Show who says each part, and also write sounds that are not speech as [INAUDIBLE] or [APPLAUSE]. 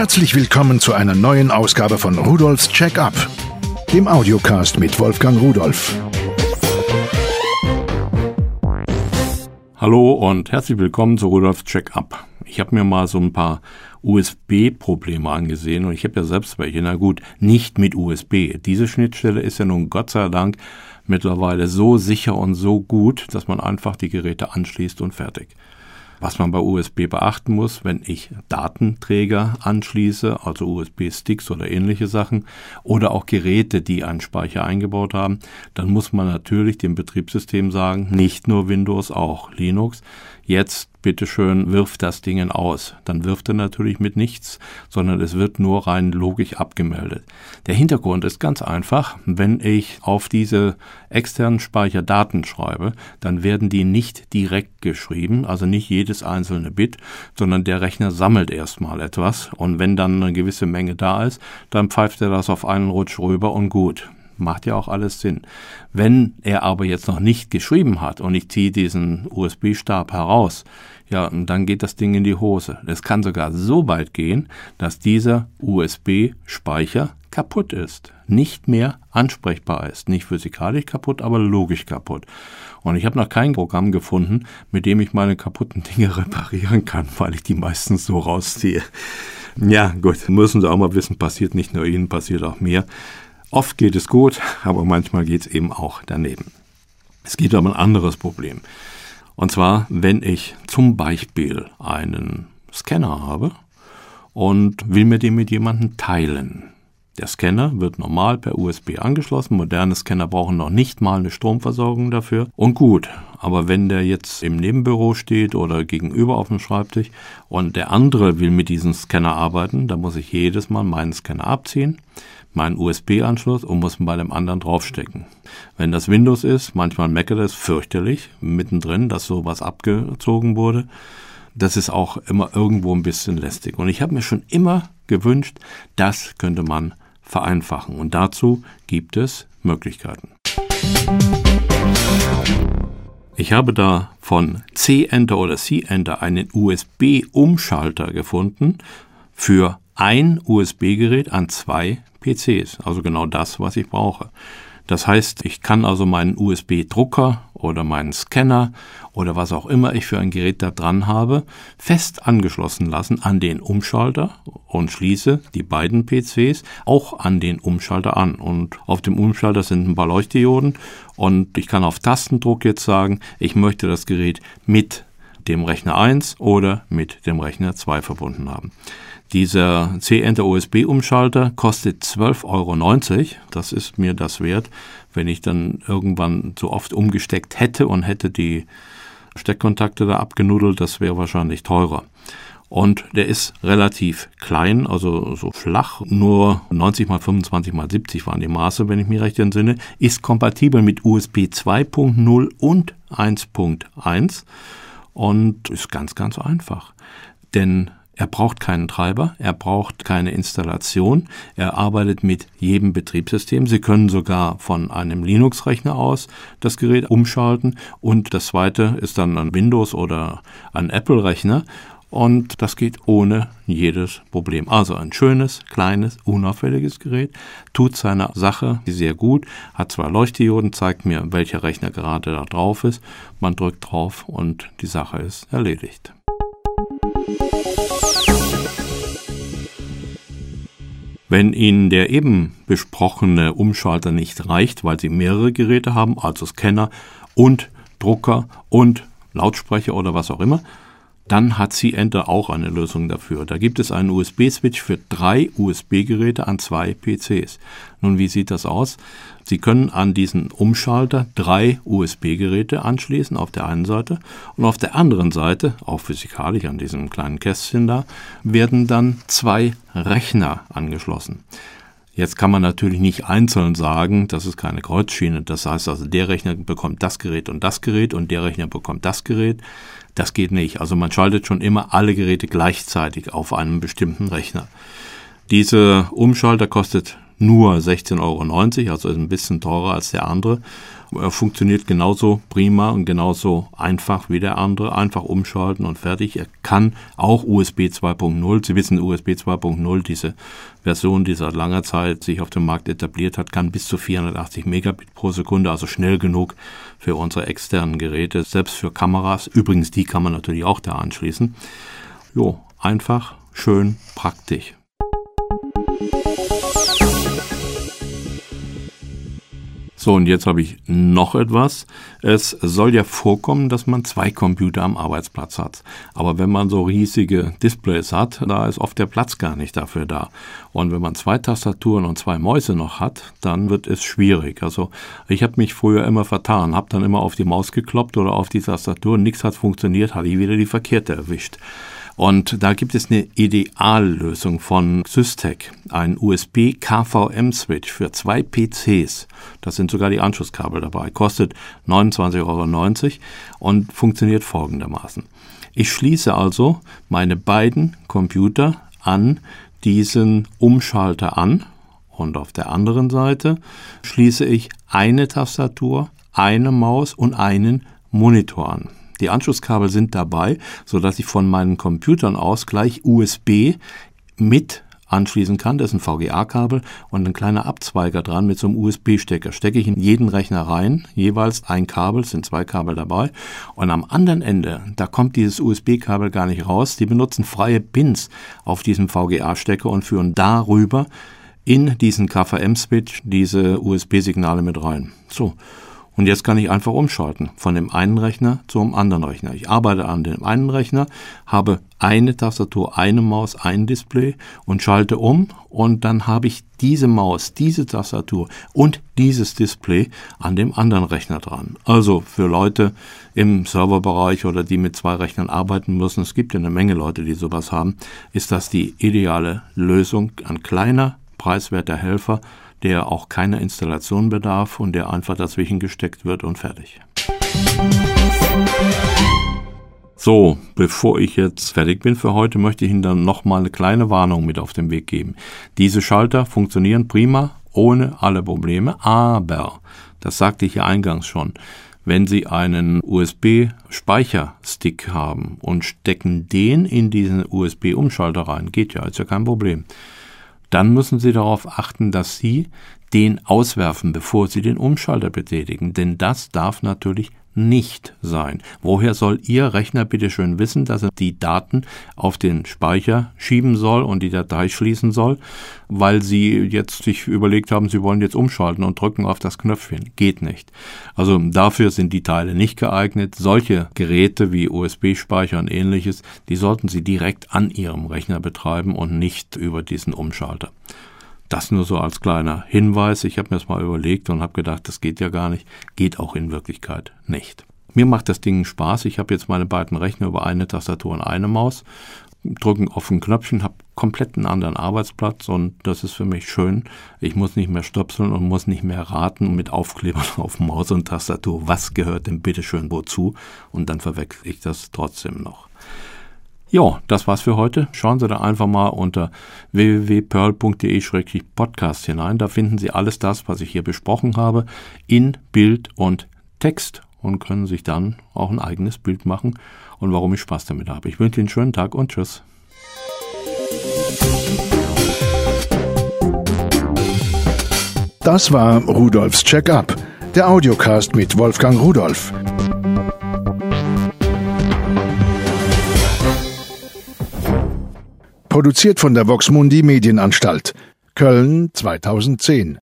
Speaker 1: Herzlich willkommen zu einer neuen Ausgabe von Rudolfs Check-up, dem Audiocast mit Wolfgang Rudolf.
Speaker 2: Hallo und herzlich willkommen zu Rudolfs Check-up. Ich habe mir mal so ein paar USB-Probleme angesehen und ich habe ja selbst welche. Na gut, nicht mit USB. Diese Schnittstelle ist ja nun Gott sei Dank mittlerweile so sicher und so gut, dass man einfach die Geräte anschließt und fertig. Was man bei USB beachten muss, wenn ich Datenträger anschließe, also USB-Sticks oder ähnliche Sachen, oder auch Geräte, die einen Speicher eingebaut haben, dann muss man natürlich dem Betriebssystem sagen, nicht nur Windows, auch Linux, jetzt bitteschön, wirf das Ding aus. Dann wirft er natürlich mit nichts, sondern es wird nur rein logisch abgemeldet. Der Hintergrund ist ganz einfach. Wenn ich auf diese externen Speicher Daten schreibe, dann werden die nicht direkt geschrieben, also nicht jedes einzelne Bit, sondern der Rechner sammelt erstmal etwas und wenn dann eine gewisse Menge da ist, dann pfeift er das auf einen Rutsch rüber und gut. Macht ja auch alles Sinn. Wenn er aber jetzt noch nicht geschrieben hat und ich ziehe diesen USB-Stab heraus, ja, dann geht das Ding in die Hose. Es kann sogar so weit gehen, dass dieser USB-Speicher kaputt ist, nicht mehr ansprechbar ist. Nicht physikalisch kaputt, aber logisch kaputt. Und ich habe noch kein Programm gefunden, mit dem ich meine kaputten Dinge [LAUGHS] reparieren kann, weil ich die meistens so rausziehe. Ja, gut, müssen Sie auch mal wissen, passiert nicht nur Ihnen, passiert auch mir. Oft geht es gut, [LAUGHS] aber manchmal geht es eben auch daneben. Es gibt aber ein anderes Problem. Und zwar, wenn ich zum Beispiel einen Scanner habe und will mir den mit jemandem teilen. Der Scanner wird normal per USB angeschlossen. Moderne Scanner brauchen noch nicht mal eine Stromversorgung dafür. Und gut, aber wenn der jetzt im Nebenbüro steht oder gegenüber auf dem Schreibtisch und der andere will mit diesem Scanner arbeiten, dann muss ich jedes Mal meinen Scanner abziehen meinen USB-Anschluss und muss bei dem anderen draufstecken. Wenn das Windows ist, manchmal meckert es fürchterlich mittendrin, dass sowas abgezogen wurde. Das ist auch immer irgendwo ein bisschen lästig. Und ich habe mir schon immer gewünscht, das könnte man vereinfachen. Und dazu gibt es Möglichkeiten. Ich habe da von C-Enter oder C-Enter einen USB-Umschalter gefunden für ein USB-Gerät an zwei PCs, also genau das, was ich brauche. Das heißt, ich kann also meinen USB-Drucker oder meinen Scanner oder was auch immer ich für ein Gerät da dran habe, fest angeschlossen lassen an den Umschalter und schließe die beiden PCs auch an den Umschalter an. Und auf dem Umschalter sind ein paar Leuchtdioden und ich kann auf Tastendruck jetzt sagen, ich möchte das Gerät mit dem Rechner 1 oder mit dem Rechner 2 verbunden haben. Dieser C-Enter USB-Umschalter kostet 12,90 Euro. Das ist mir das wert, wenn ich dann irgendwann so oft umgesteckt hätte und hätte die Steckkontakte da abgenudelt, das wäre wahrscheinlich teurer. Und der ist relativ klein, also so flach, nur 90 mal 25 mal 70 waren die Maße, wenn ich mich recht entsinne, ist kompatibel mit USB 2.0 und 1.1 und ist ganz, ganz einfach. Denn er braucht keinen Treiber, er braucht keine Installation, er arbeitet mit jedem Betriebssystem. Sie können sogar von einem Linux-Rechner aus das Gerät umschalten und das zweite ist dann ein Windows oder ein Apple-Rechner und das geht ohne jedes Problem. Also ein schönes, kleines, unauffälliges Gerät, tut seine Sache sehr gut, hat zwei Leuchtdioden, zeigt mir, welcher Rechner gerade da drauf ist. Man drückt drauf und die Sache ist erledigt. Wenn Ihnen der eben besprochene Umschalter nicht reicht, weil Sie mehrere Geräte haben, also Scanner und Drucker und Lautsprecher oder was auch immer, dann hat C-Enter auch eine Lösung dafür. Da gibt es einen USB-Switch für drei USB-Geräte an zwei PCs. Nun, wie sieht das aus? Sie können an diesen Umschalter drei USB-Geräte anschließen auf der einen Seite und auf der anderen Seite, auch physikalisch an diesem kleinen Kästchen da, werden dann zwei Rechner angeschlossen. Jetzt kann man natürlich nicht einzeln sagen, das ist keine Kreuzschiene. Das heißt also, der Rechner bekommt das Gerät und das Gerät und der Rechner bekommt das Gerät. Das geht nicht. Also man schaltet schon immer alle Geräte gleichzeitig auf einem bestimmten Rechner. Dieser Umschalter kostet nur 16,90 Euro, also ist ein bisschen teurer als der andere. Er funktioniert genauso prima und genauso einfach wie der andere. Einfach umschalten und fertig. Er kann auch USB 2.0. Sie wissen, USB 2.0, diese Version, die seit langer Zeit sich auf dem Markt etabliert hat, kann bis zu 480 Megabit pro Sekunde, also schnell genug für unsere externen Geräte, selbst für Kameras. Übrigens, die kann man natürlich auch da anschließen. Jo, einfach, schön, praktisch. So, und jetzt habe ich noch etwas. Es soll ja vorkommen, dass man zwei Computer am Arbeitsplatz hat. Aber wenn man so riesige Displays hat, da ist oft der Platz gar nicht dafür da. Und wenn man zwei Tastaturen und zwei Mäuse noch hat, dann wird es schwierig. Also ich habe mich früher immer vertan, habe dann immer auf die Maus gekloppt oder auf die Tastatur, nichts hat funktioniert, hatte ich wieder die verkehrte erwischt. Und da gibt es eine Ideallösung von Systec, ein USB KVM-Switch für zwei PCs. Da sind sogar die Anschlusskabel dabei. Kostet 29,90 Euro und funktioniert folgendermaßen. Ich schließe also meine beiden Computer an diesen Umschalter an und auf der anderen Seite schließe ich eine Tastatur, eine Maus und einen Monitor an. Die Anschlusskabel sind dabei, so dass ich von meinen Computern aus gleich USB mit anschließen kann. Das ist ein VGA-Kabel und ein kleiner Abzweiger dran mit so einem USB-Stecker. Stecke ich in jeden Rechner rein, jeweils ein Kabel, sind zwei Kabel dabei. Und am anderen Ende, da kommt dieses USB-Kabel gar nicht raus. Die benutzen freie Pins auf diesem VGA-Stecker und führen darüber in diesen KVM-Switch diese USB-Signale mit rein. So. Und jetzt kann ich einfach umschalten von dem einen Rechner zum anderen Rechner. Ich arbeite an dem einen Rechner, habe eine Tastatur, eine Maus, ein Display und schalte um und dann habe ich diese Maus, diese Tastatur und dieses Display an dem anderen Rechner dran. Also für Leute im Serverbereich oder die mit zwei Rechnern arbeiten müssen, es gibt ja eine Menge Leute, die sowas haben, ist das die ideale Lösung. Ein kleiner, preiswerter Helfer, der auch keine Installation bedarf und der einfach dazwischen gesteckt wird und fertig. So, bevor ich jetzt fertig bin für heute, möchte ich Ihnen dann nochmal eine kleine Warnung mit auf den Weg geben. Diese Schalter funktionieren prima, ohne alle Probleme, aber, das sagte ich ja eingangs schon, wenn Sie einen USB-Speicherstick haben und stecken den in diesen USB-Umschalter rein, geht ja, ist ja kein Problem dann müssen Sie darauf achten, dass Sie den auswerfen, bevor Sie den Umschalter betätigen. Denn das darf natürlich nicht sein. Woher soll Ihr Rechner bitte schön wissen, dass er die Daten auf den Speicher schieben soll und die Datei schließen soll, weil Sie jetzt sich überlegt haben, Sie wollen jetzt umschalten und drücken auf das Knöpfchen? Geht nicht. Also dafür sind die Teile nicht geeignet. Solche Geräte wie USB-Speicher und ähnliches, die sollten Sie direkt an Ihrem Rechner betreiben und nicht über diesen Umschalter. Das nur so als kleiner Hinweis. Ich habe mir das mal überlegt und habe gedacht, das geht ja gar nicht. Geht auch in Wirklichkeit nicht. Mir macht das Ding Spaß. Ich habe jetzt meine beiden Rechner über eine Tastatur und eine Maus, drücken auf ein Knöpfchen, habe komplett einen anderen Arbeitsplatz und das ist für mich schön. Ich muss nicht mehr stöpseln und muss nicht mehr raten mit Aufklebern [LAUGHS] auf Maus und Tastatur. Was gehört denn bitteschön wozu? Und dann verwechsel ich das trotzdem noch. Ja, das war's für heute. Schauen Sie da einfach mal unter www.pearl.de-podcast hinein. Da finden Sie alles das, was ich hier besprochen habe, in Bild und Text und können sich dann auch ein eigenes Bild machen und warum ich Spaß damit habe. Ich wünsche Ihnen einen schönen Tag und tschüss.
Speaker 1: Das war Rudolfs Check-up, der Audiocast mit Wolfgang Rudolf. Produziert von der Voxmundi Medienanstalt. Köln 2010